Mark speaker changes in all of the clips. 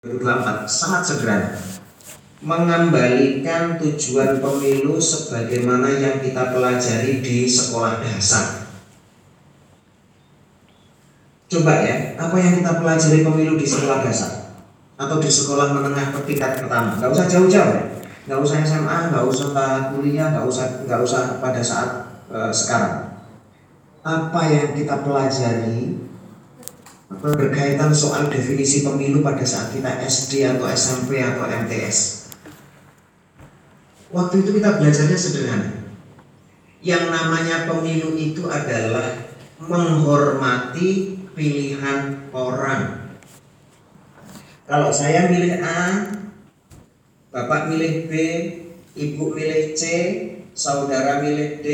Speaker 1: 2024 sangat sederhana mengembalikan tujuan pemilu sebagaimana yang kita pelajari di sekolah dasar. Coba ya apa yang kita pelajari pemilu di sekolah dasar? Atau di sekolah menengah tingkat pertama? Nggak usah jauh-jauh ya. Nggak usah SMA nggak usah kuliah nggak usah nggak usah pada saat uh, sekarang. Apa yang kita pelajari berkaitan soal definisi pemilu pada saat kita SD atau SMP atau MTS. Waktu itu kita belajarnya sederhana. Yang namanya pemilu itu adalah menghormati pilihan orang. Kalau saya milih A, Bapak milih B, Ibu milih C, saudara milih D,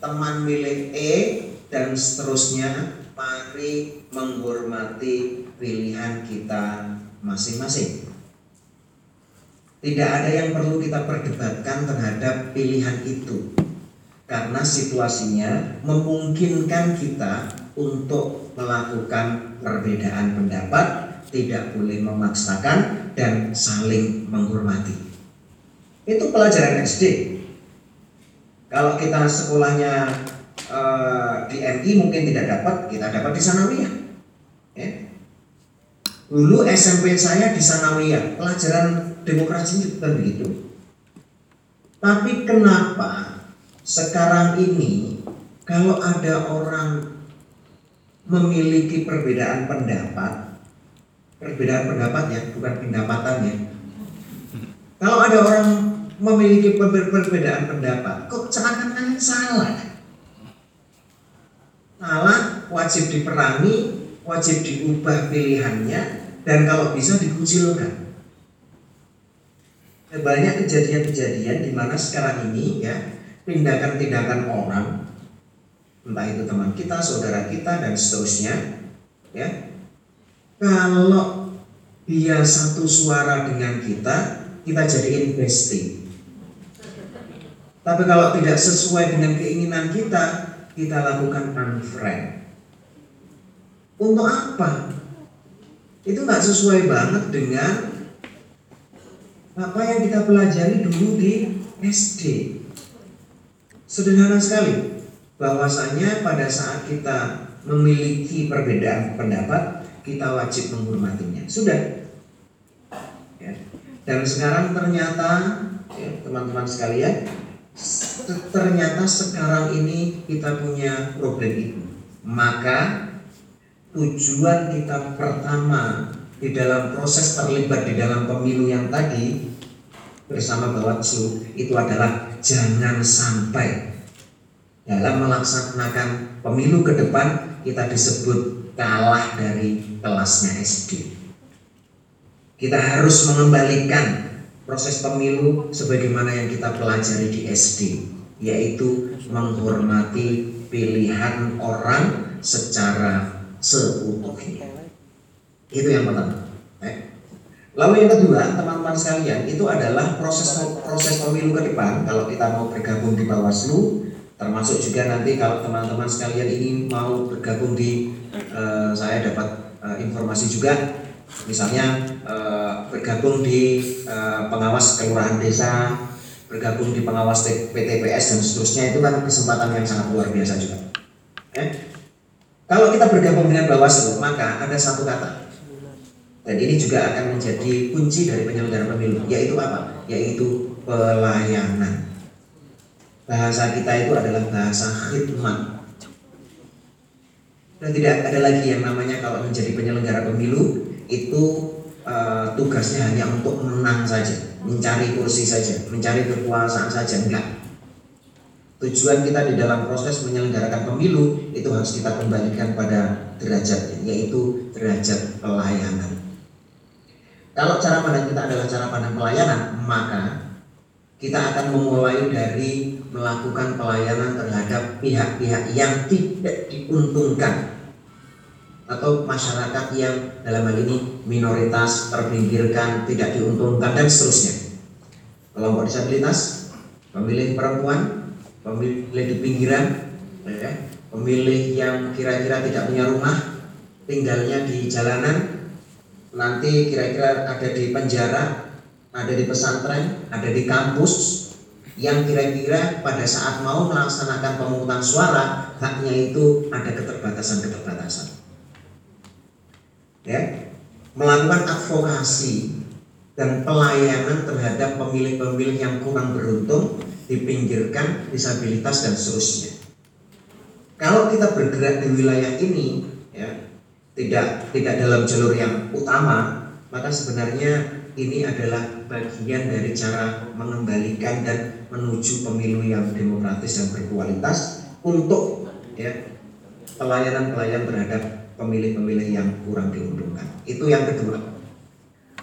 Speaker 1: teman milih E, dan seterusnya mari menghormati pilihan kita masing-masing. Tidak ada yang perlu kita perdebatkan terhadap pilihan itu, karena situasinya memungkinkan kita untuk melakukan perbedaan pendapat, tidak boleh memaksakan, dan saling menghormati. Itu pelajaran SD. Kalau kita sekolahnya Eh, di MI mungkin tidak dapat, kita dapat di Sanawiyah. Ya. Dulu SMP saya di Sanawiyah, pelajaran demokrasi bukan begitu. Tapi kenapa sekarang ini kalau ada orang memiliki perbedaan pendapat, perbedaan pendapat ya, bukan pendapatannya. Kalau ada orang memiliki perbedaan pendapat, kok seakan-akan salah malah wajib diperangi, wajib diubah pilihannya, dan kalau bisa dikucilkan. Banyak kejadian-kejadian di mana sekarang ini ya tindakan-tindakan orang, entah itu teman kita, saudara kita dan seterusnya, ya kalau dia satu suara dengan kita, kita jadi investing. Tapi kalau tidak sesuai dengan keinginan kita, kita lakukan unfriend. Untuk apa? Itu nggak sesuai banget dengan apa yang kita pelajari dulu di SD. Sederhana sekali, bahwasanya pada saat kita memiliki perbedaan pendapat, kita wajib menghormatinya. Sudah. Ya. Dan sekarang ternyata ya, teman-teman ya, sekalian, ternyata sekarang ini kita punya problem itu. Maka tujuan kita pertama di dalam proses terlibat di dalam pemilu yang tadi bersama Bawaslu itu adalah jangan sampai dalam melaksanakan pemilu ke depan kita disebut kalah dari kelasnya SD. Kita harus mengembalikan proses pemilu sebagaimana yang kita pelajari di SD yaitu menghormati pilihan orang secara seutuhnya. Itu yang pertama. Eh. lalu yang kedua teman-teman sekalian itu adalah proses proses pemilu ke depan. Kalau kita mau bergabung di Bawaslu termasuk juga nanti kalau teman-teman sekalian ini mau bergabung di uh, saya dapat uh, informasi juga misalnya uh, bergabung di uh, pengawas kelurahan desa, bergabung di pengawas PTPS dan seterusnya itu kan kesempatan yang sangat luar biasa juga. Eh? Kalau kita bergabung dengan Bawaslu, maka ada satu kata. Dan ini juga akan menjadi kunci dari penyelenggara pemilu, yaitu apa? Yaitu pelayanan. Bahasa kita itu adalah bahasa khidmat. Dan tidak ada lagi yang namanya kalau menjadi penyelenggara pemilu itu uh, tugasnya hanya untuk menang saja, mencari kursi saja, mencari kekuasaan saja, enggak. Tujuan kita di dalam proses menyelenggarakan pemilu itu harus kita kembalikan pada derajat yaitu derajat pelayanan. Kalau cara pandang kita adalah cara pandang pelayanan, maka kita akan memulai dari melakukan pelayanan terhadap pihak-pihak yang tidak diuntungkan atau masyarakat yang dalam hal ini minoritas, terpinggirkan, tidak diuntungkan dan seterusnya. Kelompok disabilitas, pemilih perempuan, pemilih di pinggiran, ya, pemilih yang kira-kira tidak punya rumah, tinggalnya di jalanan, nanti kira-kira ada di penjara, ada di pesantren, ada di kampus yang kira-kira pada saat mau melaksanakan pemungutan suara haknya itu ada keterbatasan-keterbatasan. Ya, melakukan advokasi dan pelayanan terhadap pemilih-pemilih yang kurang beruntung, dipinggirkan, disabilitas dan seterusnya. Kalau kita bergerak di wilayah ini, ya, tidak tidak dalam jalur yang utama, maka sebenarnya ini adalah bagian dari cara mengembalikan dan menuju pemilu yang demokratis dan berkualitas untuk ya pelayanan-pelayanan terhadap pemilih-pemilih yang kurang diuntungkan. Itu yang kedua.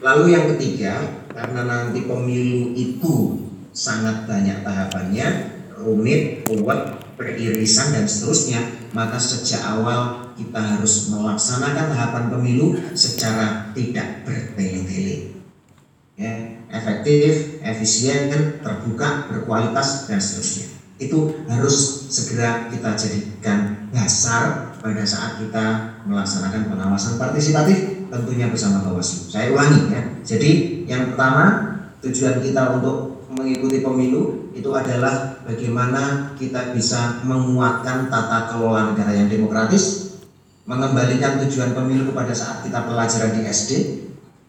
Speaker 1: Lalu yang ketiga, karena nanti pemilu itu sangat banyak tahapannya, rumit, kuat, beririsan dan seterusnya, maka sejak awal kita harus melaksanakan tahapan pemilu secara tidak bertele-tele. Ya, efektif, efisien, terbuka, berkualitas dan seterusnya. Itu harus segera kita jadikan dasar pada saat kita melaksanakan pengawasan partisipatif tentunya bersama Bawaslu. Saya ulangi ya. Jadi yang pertama tujuan kita untuk mengikuti pemilu itu adalah bagaimana kita bisa menguatkan tata kelola negara yang demokratis, mengembalikan tujuan pemilu pada saat kita pelajaran di SD.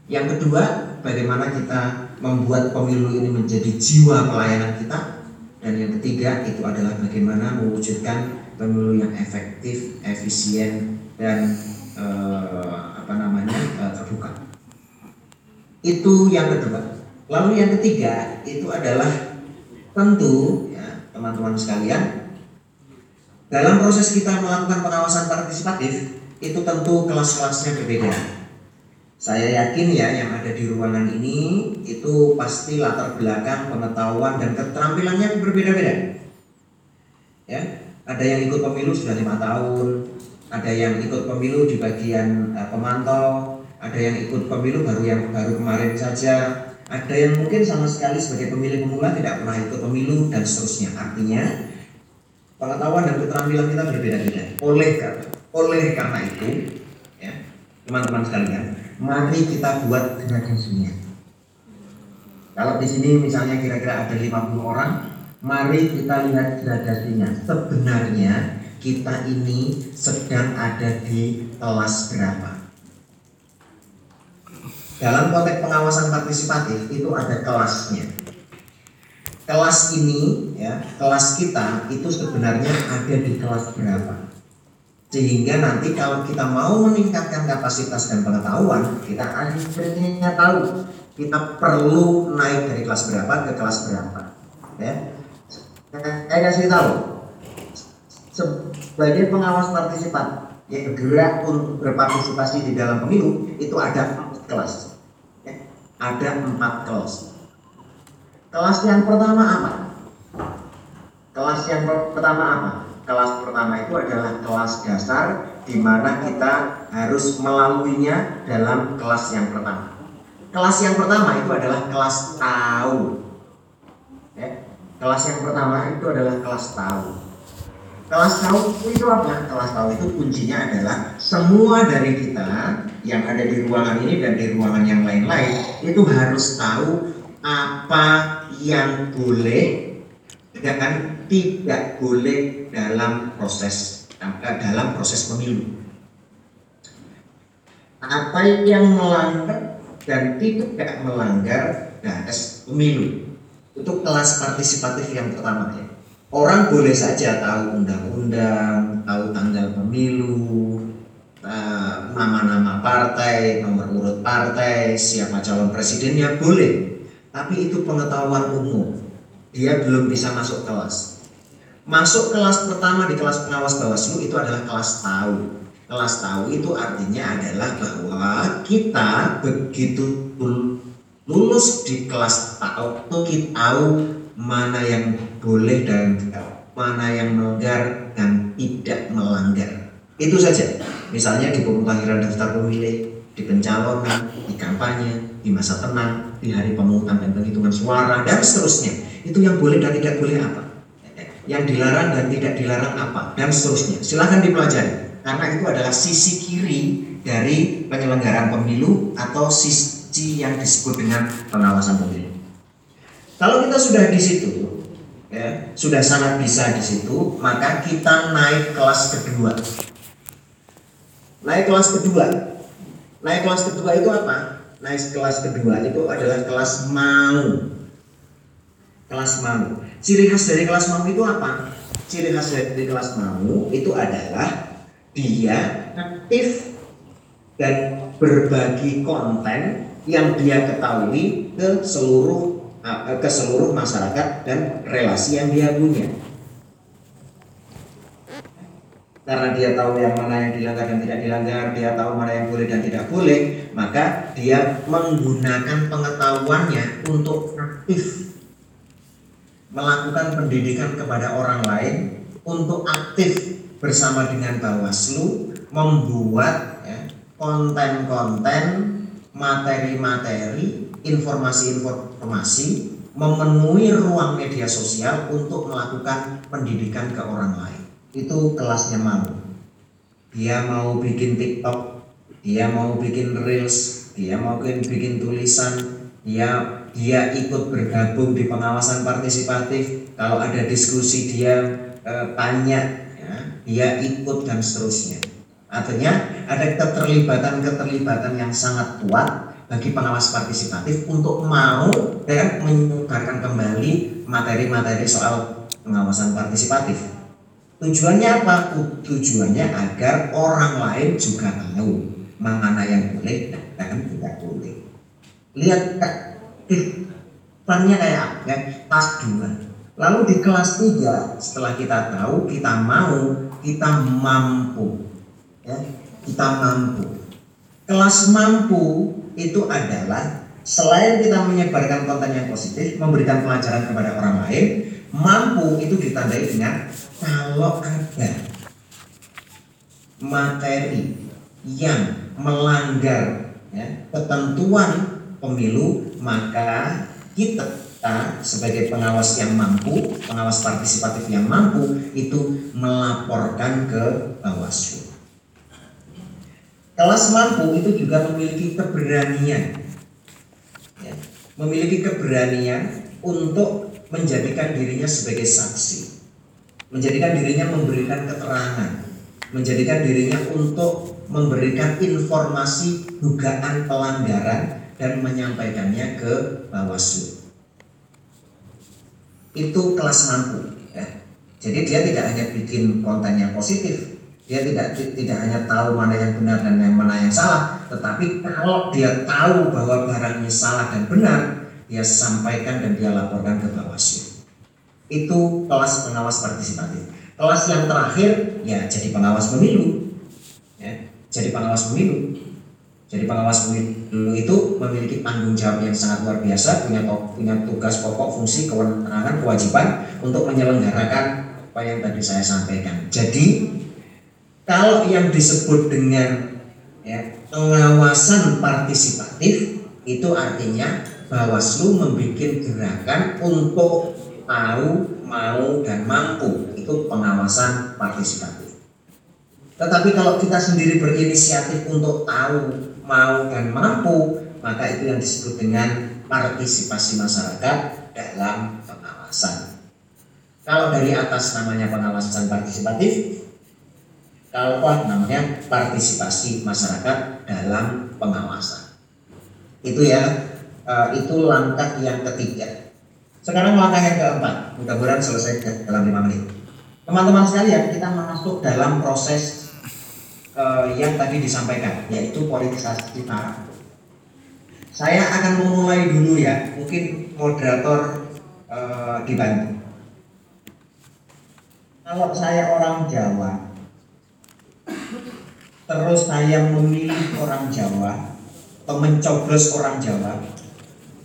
Speaker 1: Yang kedua, bagaimana kita membuat pemilu ini menjadi jiwa pelayanan kita. Dan yang ketiga itu adalah bagaimana mewujudkan pemilu yang efektif, efisien dan eh, apa namanya eh, terbuka. Itu yang kedua. Lalu yang ketiga itu adalah tentu ya teman-teman sekalian dalam proses kita melakukan pengawasan partisipatif, itu tentu kelas-kelasnya berbeda. Saya yakin ya yang ada di ruangan ini itu pasti latar belakang pengetahuan dan keterampilannya berbeda-beda. Ya, ada yang ikut pemilu sudah lima tahun, ada yang ikut pemilu di bagian uh, pemantau, ada yang ikut pemilu baru yang baru kemarin saja, ada yang mungkin sama sekali sebagai pemilih pemula tidak pernah ikut pemilu dan seterusnya. Artinya pengetahuan dan keterampilan kita berbeda-beda. Oleh karena oleh karena itu, ya teman-teman sekalian, mari kita buat gradasinya. Kalau di sini misalnya kira-kira ada 50 orang, mari kita lihat gradasinya. Sebenarnya kita ini sedang ada di kelas berapa? Dalam konteks pengawasan partisipatif itu ada kelasnya kelas ini ya kelas kita itu sebenarnya ada di kelas berapa sehingga nanti kalau kita mau meningkatkan kapasitas dan pengetahuan kita akhirnya tahu kita perlu naik dari kelas berapa ke kelas berapa ya saya kasih tahu sebagai pengawas partisipan yang bergerak untuk berpartisipasi di dalam pemilu itu ada empat kelas ya. ada empat kelas Kelas yang pertama apa? Kelas yang pertama apa? Kelas pertama itu adalah kelas dasar di mana kita harus melaluinya dalam kelas yang pertama. Kelas yang pertama itu adalah kelas tahu. Ya. Kelas yang pertama itu adalah kelas tahu. Kelas tahu itu apa? Kelas tahu itu kuncinya adalah semua dari kita yang ada di ruangan ini dan di ruangan yang lain-lain itu harus tahu apa yang boleh dan tidak boleh dalam proses dalam proses pemilu. Apa yang melanggar dan tidak melanggar garis pemilu. Itu kelas partisipatif yang pertama ya. Orang boleh saja tahu undang-undang, tahu tanggal pemilu, eh, nama-nama partai, nomor urut partai, siapa calon presidennya boleh tapi itu pengetahuan umum. Dia belum bisa masuk kelas. Masuk kelas pertama di kelas pengawas Bawaslu itu adalah kelas tahu. Kelas tahu itu artinya adalah bahwa kita begitu lulus di kelas tahu kita tahu mana yang boleh dan mana yang melanggar dan tidak melanggar. Itu saja. Misalnya di pemutahiran daftar pemilih, di pencalonan, di kampanye, di masa tenang, di hari pemungutan dan penghitungan suara dan seterusnya. Itu yang boleh dan tidak boleh apa? Yang dilarang dan tidak dilarang apa dan seterusnya. Silahkan dipelajari karena itu adalah sisi kiri dari penyelenggaraan pemilu atau sisi yang disebut dengan pengawasan pemilu. Kalau kita sudah di situ, ya, sudah sangat bisa di situ, maka kita naik kelas kedua. Naik kelas kedua. Naik kelas kedua itu apa? Naik kelas kedua itu adalah kelas mau. Kelas mau. Ciri khas dari kelas mau itu apa? Ciri khas dari kelas mau itu adalah dia aktif dan berbagi konten yang dia ketahui ke seluruh eh, ke seluruh masyarakat dan relasi yang dia punya. Karena dia tahu yang mana yang dilanggar dan tidak dilanggar, dia tahu mana yang boleh dan tidak boleh, maka dia menggunakan pengetahuannya untuk aktif melakukan pendidikan kepada orang lain, untuk aktif bersama dengan Bawaslu membuat ya, konten-konten, materi-materi, informasi-informasi memenuhi ruang media sosial untuk melakukan pendidikan ke orang lain. Itu kelasnya mau dia mau bikin TikTok dia mau bikin reels dia mau bikin, bikin tulisan dia dia ikut bergabung di pengawasan partisipatif. Kalau ada diskusi dia e, tanya ya, dia ikut dan seterusnya artinya ada keterlibatan-keterlibatan yang sangat kuat bagi pengawas partisipatif untuk mau dan menyebarkan kembali materi-materi soal pengawasan partisipatif Tujuannya apa? Tujuannya agar orang lain juga tahu mana yang boleh dan tidak boleh. Lihat plannya kayak apa? Ya? Kelas 2. Lalu di kelas 3 setelah kita tahu, kita mau, kita mampu. Ya, kita mampu. Kelas mampu itu adalah selain kita menyebarkan konten yang positif, memberikan pelajaran kepada orang lain, mampu itu ditandai dengan kalau ada materi yang melanggar ya, ketentuan pemilu maka kita sebagai pengawas yang mampu, pengawas partisipatif yang mampu itu melaporkan ke Bawaslu. Kelas mampu itu juga memiliki keberanian, ya, memiliki keberanian untuk menjadikan dirinya sebagai saksi menjadikan dirinya memberikan keterangan, menjadikan dirinya untuk memberikan informasi dugaan pelanggaran dan menyampaikannya ke Bawaslu. Itu kelas mampu. Ya. Jadi dia tidak hanya bikin konten yang positif, dia tidak tidak hanya tahu mana yang benar dan yang mana yang salah, tetapi kalau dia tahu bahwa barangnya salah dan benar, dia sampaikan dan dia laporkan ke Bawaslu itu kelas pengawas partisipatif. Kelas yang terakhir ya jadi pengawas pemilu. Ya, jadi pengawas pemilu. Jadi pengawas pemilu itu memiliki tanggung jawab yang sangat luar biasa, punya punya tugas pokok, fungsi, kewenangan, kewajiban untuk menyelenggarakan apa yang tadi saya sampaikan. Jadi kalau yang disebut dengan ya, pengawasan partisipatif itu artinya Bawaslu membuat gerakan untuk tahu, mau, dan mampu itu pengawasan partisipatif. Tetapi kalau kita sendiri berinisiatif untuk tahu, mau, dan mampu, maka itu yang disebut dengan partisipasi masyarakat dalam pengawasan. Kalau dari atas namanya pengawasan partisipatif, kalau bawah namanya partisipasi masyarakat dalam pengawasan. Itu ya, eh, itu langkah yang ketiga. Sekarang langkah yang keempat, mudah-mudahan selesai dalam lima menit. Teman-teman sekalian, kita masuk dalam proses uh, yang tadi disampaikan, yaitu politisasi tanah. Saya akan memulai dulu ya, mungkin moderator uh, dibantu. Kalau saya orang Jawa, terus saya memilih orang Jawa atau mencoblos orang Jawa,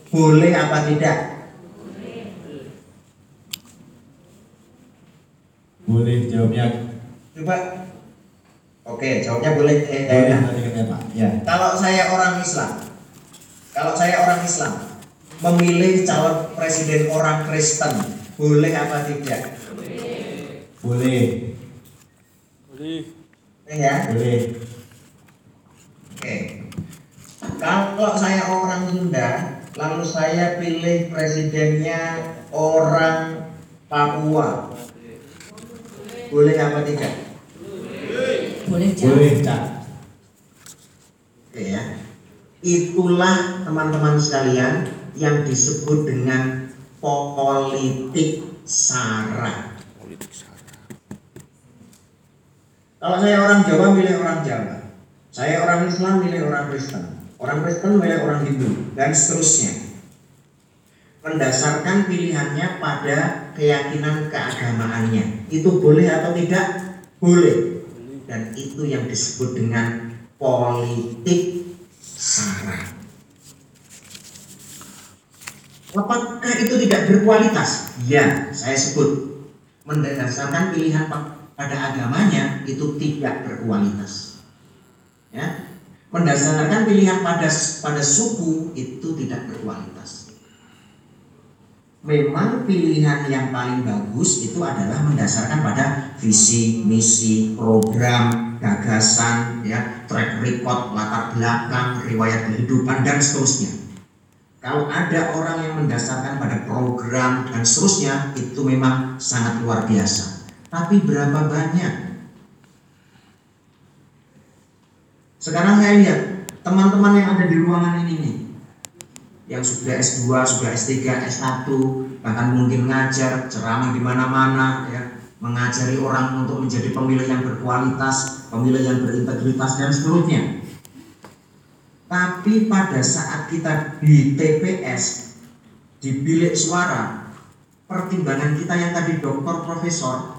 Speaker 1: boleh apa tidak?
Speaker 2: Boleh jawabnya.
Speaker 1: Coba. Oke, jawabnya boleh.
Speaker 2: Eh, boleh ya. nanti Pak. Ya.
Speaker 1: Kalau saya orang Islam, kalau saya orang Islam memilih calon presiden orang Kristen, boleh apa tidak?
Speaker 2: Boleh. Boleh.
Speaker 1: Boleh. Ya.
Speaker 2: Boleh.
Speaker 1: Oke. Kalau saya orang Sunda, lalu saya pilih presidennya orang Papua. Boleh apa tidak?
Speaker 3: Boleh Cak.
Speaker 2: Boleh, Cak.
Speaker 1: Oke ya. Itulah teman-teman sekalian yang disebut dengan politik sara. Kalau saya orang Jawa milih orang Jawa. Saya orang Islam milih orang Kristen. Orang Kristen milih orang Hindu dan seterusnya. Mendasarkan pilihannya pada keyakinan keagamaannya. Itu boleh atau tidak? Boleh. Dan itu yang disebut dengan politik sara. Apakah itu tidak berkualitas? Ya, saya sebut mendasarkan pilihan pada agamanya itu tidak berkualitas. Ya, mendasarkan pilihan pada pada suku itu tidak berkualitas. Memang pilihan yang paling bagus itu adalah mendasarkan pada visi, misi, program, gagasan, ya, track record, latar belakang, riwayat kehidupan dan seterusnya. Kalau ada orang yang mendasarkan pada program dan seterusnya, itu memang sangat luar biasa. Tapi berapa banyak? Sekarang saya lihat teman-teman yang ada di ruangan ini nih, yang sudah S2, sudah S3, S1, bahkan mungkin ngajar, ceramah di mana-mana, ya, mengajari orang untuk menjadi pemilih yang berkualitas, pemilih yang berintegritas dan seterusnya. Tapi pada saat kita di TPS, di bilik suara, pertimbangan kita yang tadi dokter, profesor,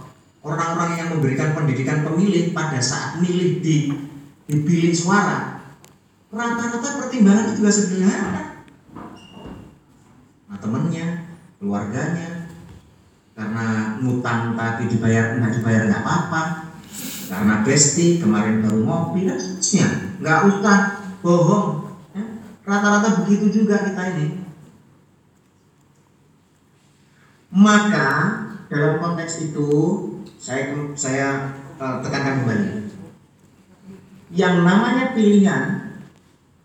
Speaker 1: orang-orang yang memberikan pendidikan pemilih pada saat milih di, di bilik suara, rata-rata pertimbangan itu juga sederhana. Nah, temennya, keluarganya, karena ngutang tapi dibayar nggak dibayar nggak apa-apa, karena besti kemarin baru ngopi dan seterusnya, nggak usah bohong ya. rata-rata begitu juga kita ini maka dalam konteks itu saya saya uh, tekankan kembali. Yang namanya pilihan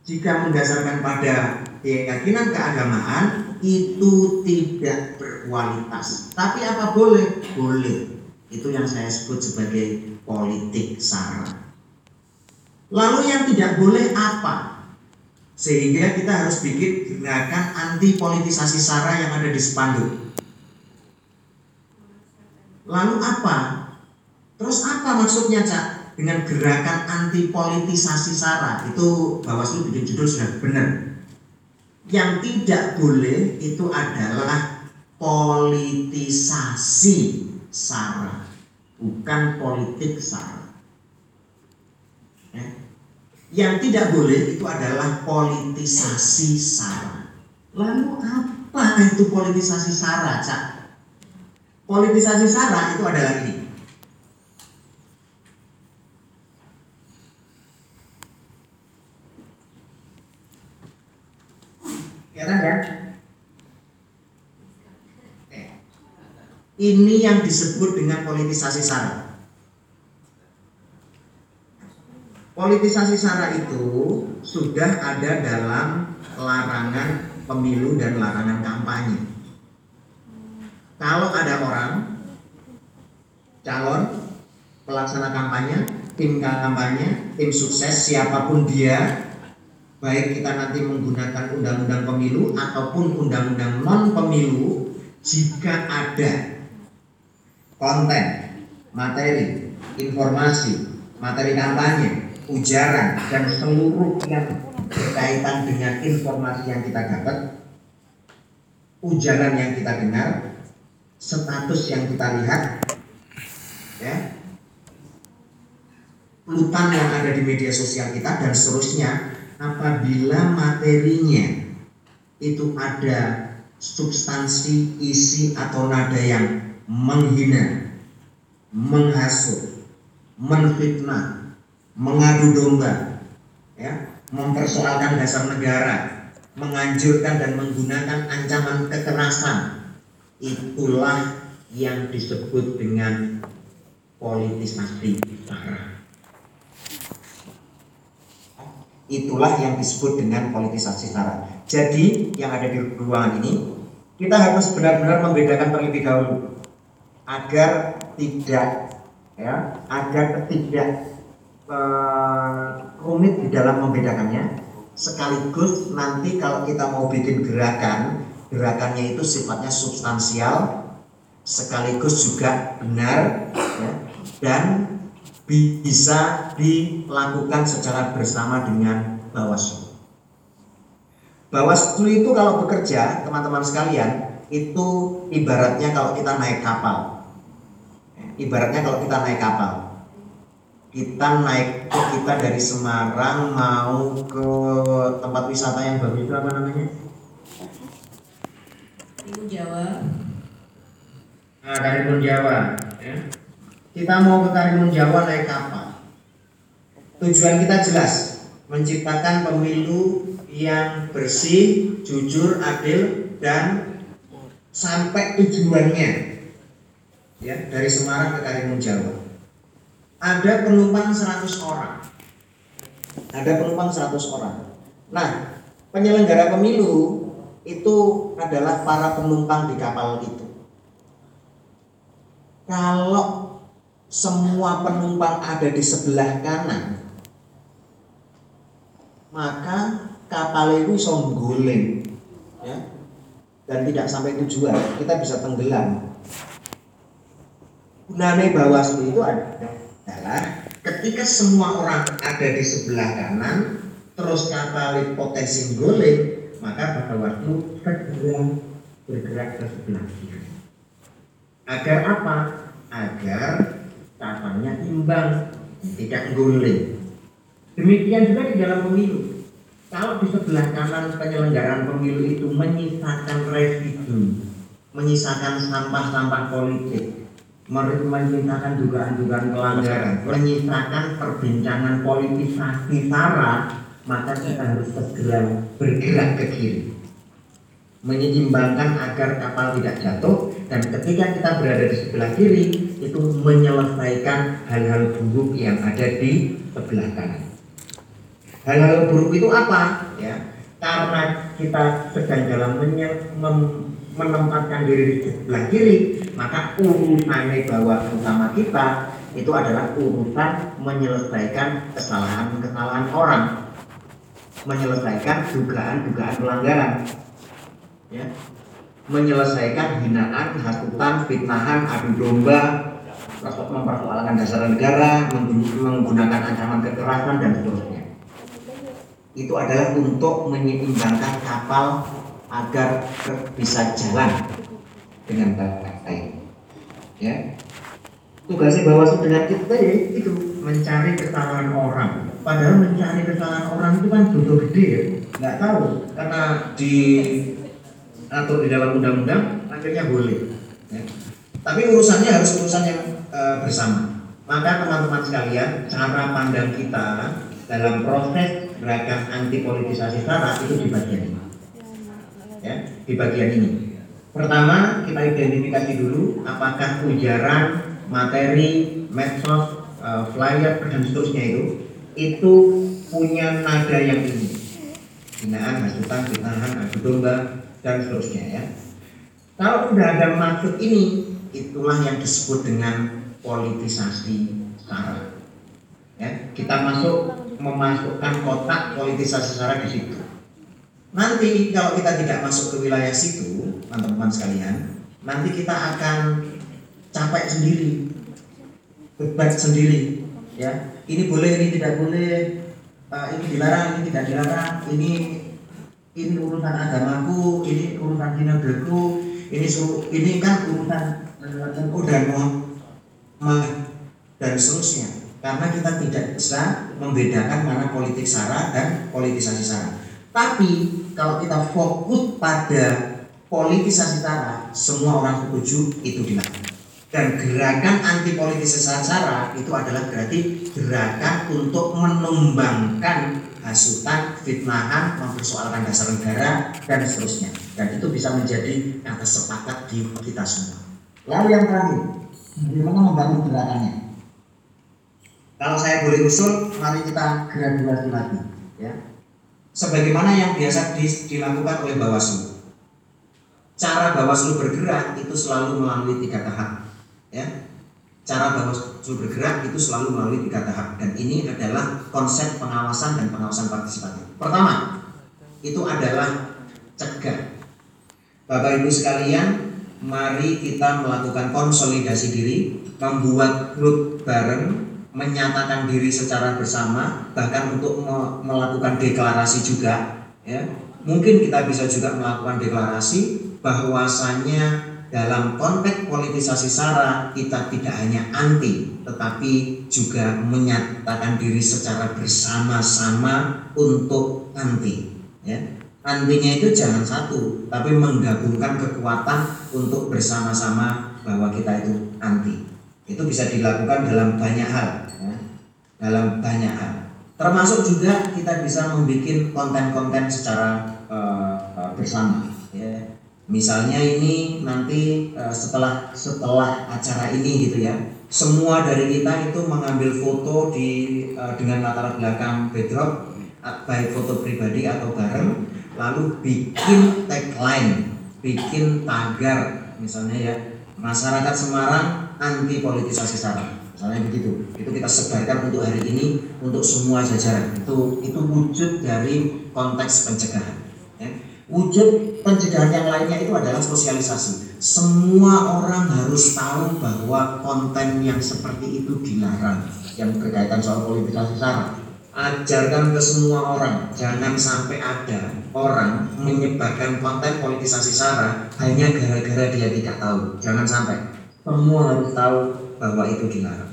Speaker 1: jika mendasarkan pada keyakinan keagamaan itu tidak berkualitas. Tapi apa boleh? Boleh. Itu yang saya sebut sebagai politik sara. Lalu yang tidak boleh apa? Sehingga kita harus bikin gerakan anti politisasi SARA yang ada di spanduk. Lalu apa? Terus apa maksudnya Cak? Dengan gerakan anti politisasi SARA itu Bawaslu bikin judul sudah benar. Yang tidak boleh itu adalah politisasi SARA, bukan politik SARA. Ya. Yang tidak boleh itu adalah politisasi sara. Lalu apa itu politisasi sara, Cak? Politisasi sara itu adalah ini. Kelihatan ya? Ini yang disebut dengan politisasi sara. Politisasi sara itu sudah ada dalam larangan pemilu dan larangan kampanye. Kalau ada orang calon pelaksana kampanye, tim kampanye, tim sukses siapa pun dia, baik kita nanti menggunakan undang-undang pemilu ataupun undang-undang non pemilu, jika ada konten, materi, informasi, materi kampanye, ujaran dan seluruh yang berkaitan dengan informasi yang kita dapat, ujaran yang kita dengar, status yang kita lihat, ya, lutan yang ada di media sosial kita dan seterusnya, apabila materinya itu ada substansi, isi atau nada yang menghina, menghasut, menfitnah, mengadu domba, ya, mempersoalkan dasar negara, menganjurkan dan menggunakan ancaman kekerasan, itulah yang disebut dengan politisasi sara. Itulah yang disebut dengan politisasi sara. Jadi yang ada di ruangan ini kita harus benar-benar membedakan terlebih dahulu agar tidak ya agar tidak uh, rumit di dalam membedakannya sekaligus nanti kalau kita mau bikin gerakan gerakannya itu sifatnya substansial sekaligus juga benar ya, dan bisa dilakukan secara bersama dengan Bawaslu. Bawaslu itu kalau bekerja, teman-teman sekalian, itu ibaratnya kalau kita naik kapal. Ibaratnya kalau kita naik kapal. Kita naik kita dari Semarang mau ke tempat wisata yang baru itu apa namanya?
Speaker 3: Ibu Jawa.
Speaker 1: Nah, Karimun Jawa. Ya kita mau ke Karimun Jawa naik kapal. Tujuan kita jelas, menciptakan pemilu yang bersih, jujur, adil, dan sampai tujuannya ya dari Semarang ke Karimun Jawa. Ada penumpang 100 orang. Ada penumpang 100 orang. Nah, penyelenggara pemilu itu adalah para penumpang di kapal itu. Kalau semua penumpang ada di sebelah kanan maka kapal itu bisa ya dan tidak sampai tujuan kita bisa tenggelam gunanya bawaslu itu adalah ketika semua orang ada di sebelah kanan terus kapal potensi guling maka bawaslu segera bergerak ke sebelah kiri agar apa agar kapalnya imbang, tidak guling. Demikian juga di dalam pemilu. Kalau di sebelah kanan penyelenggaraan pemilu itu menyisakan residu, menyisakan sampah-sampah politik, menyisakan dugaan-dugaan pelanggaran, menyisakan perbincangan politisasi sara, maka kita harus segera bergerak ke kiri menyeimbangkan agar kapal tidak jatuh dan ketika kita berada di sebelah kiri itu menyelesaikan hal-hal buruk yang ada di sebelah kanan. Hal-hal buruk itu apa? Ya, karena kita sedang dalam menempatkan diri di sebelah kiri, maka urusan bawah utama kita itu adalah urusan menyelesaikan kesalahan-kesalahan orang, menyelesaikan dugaan-dugaan pelanggaran ya, menyelesaikan hinaan, hasutan, fitnahan, adu domba, mempersoalkan dasar negara, menggunakan ancaman kekerasan dan seterusnya. Itu adalah untuk menyeimbangkan kapal agar bisa jalan dengan baik. Ya, tugasnya Bawaslu dengan kita itu mencari kesalahan orang. Padahal mencari kesalahan orang itu kan butuh gede ya, nggak tahu karena di atau di dalam undang-undang akhirnya boleh. Ya. Tapi urusannya harus urusan yang e, bersama. Maka teman-teman sekalian, cara pandang kita dalam proses gerakan anti politisasi sara itu di bagian ini. Ya, di bagian ini. Pertama, kita identifikasi dulu apakah ujaran, materi, medsos, e, flyer dan seterusnya itu itu punya nada yang ini. Hinaan, hasutan, fitnahan, adu domba, dan seterusnya ya. Kalau sudah ada maksud ini, itulah yang disebut dengan politisasi sara. Ya, kita masuk memasukkan kotak politisasi sara di situ. Nanti kalau kita tidak masuk ke wilayah situ, teman-teman sekalian, nanti kita akan capek sendiri, beban sendiri. Ya, ini boleh, ini tidak boleh, uh, ini dilarang, ini tidak dilarang, ini ini urusan agamaku, ini urusan kinerjaku, ini su, ini kan urusan uh, dan mau dan seterusnya. Karena kita tidak bisa membedakan mana politik sara dan politisasi sara. Tapi kalau kita fokus pada politisasi sara, semua orang setuju itu dilakukan. Dan gerakan anti politisasi sara itu adalah berarti gerakan untuk menumbangkan hasutan, fitnahan, mempersoalkan dasar negara, dan seterusnya. Dan itu bisa menjadi kata sepakat di kita semua. Lalu yang terakhir, bagaimana membangun gerakannya? Kalau saya boleh usul, mari kita graduasi lagi. Ya. Sebagaimana yang biasa di- dilakukan oleh Bawaslu. Cara Bawaslu bergerak itu selalu melalui tiga tahap. Ya. Cara Bawaslu bergerak itu selalu melalui tiga tahap dan ini adalah konsep pengawasan dan pengawasan partisipatif. Pertama, itu adalah cegah. Bapak Ibu sekalian, mari kita melakukan konsolidasi diri, membuat grup bareng, menyatakan diri secara bersama, bahkan untuk me- melakukan deklarasi juga. Ya, mungkin kita bisa juga melakukan deklarasi bahwasanya dalam konteks politisasi SARA kita tidak hanya anti, tetapi juga menyatakan diri secara bersama-sama untuk anti. Ya, antinya itu jangan satu, tapi menggabungkan kekuatan untuk bersama-sama bahwa kita itu anti. Itu bisa dilakukan dalam banyak hal, ya. dalam banyak hal. Termasuk juga kita bisa membuat konten-konten secara eh, bersama. Ya. Misalnya ini nanti eh, setelah setelah acara ini gitu ya, semua dari kita itu mengambil foto di eh, dengan latar belakang backdrop baik foto pribadi atau bareng lalu bikin tagline, bikin tagar. Misalnya ya masyarakat Semarang anti politisasi sara misalnya begitu. Itu kita sebarkan untuk hari ini untuk semua jajaran. Itu itu wujud dari konteks pencegahan. Wujud pencegahan yang lainnya itu adalah sosialisasi. Semua orang harus tahu bahwa konten yang seperti itu dilarang. Yang berkaitan soal politisasi sara. Ajarkan ke semua orang. Jangan sampai ada orang menyebarkan konten politisasi sara hanya gara-gara dia tidak tahu. Jangan sampai. Semua harus tahu bahwa itu dilarang.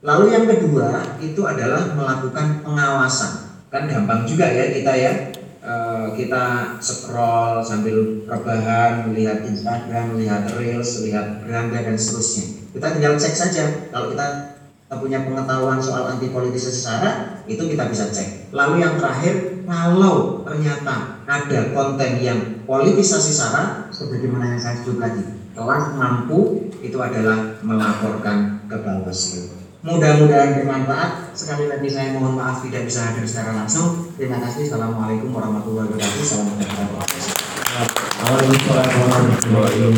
Speaker 1: Lalu yang kedua itu adalah melakukan pengawasan. Kan gampang juga ya kita ya Eh, kita scroll sambil rebahan melihat Instagram melihat Reels lihat Beranda dan seterusnya kita tinggal cek saja kalau kita punya pengetahuan soal anti politisasi sara itu kita bisa cek. Lalu yang terakhir, kalau ternyata ada konten yang politisasi sara, sebagaimana yang saya sebut lagi, telah mampu itu adalah melaporkan ke Bawaslu. Mudah-mudahan bermanfaat. Sekali lagi saya mohon maaf tidak bisa hadir secara langsung. Terima kasih. Assalamualaikum warahmatullahi wabarakatuh. Salam.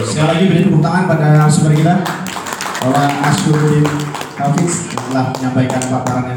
Speaker 2: Sekali lagi beri tepuk tangan pada sumber kita. Bapak Ashuddin Hafiz telah menyampaikan paparan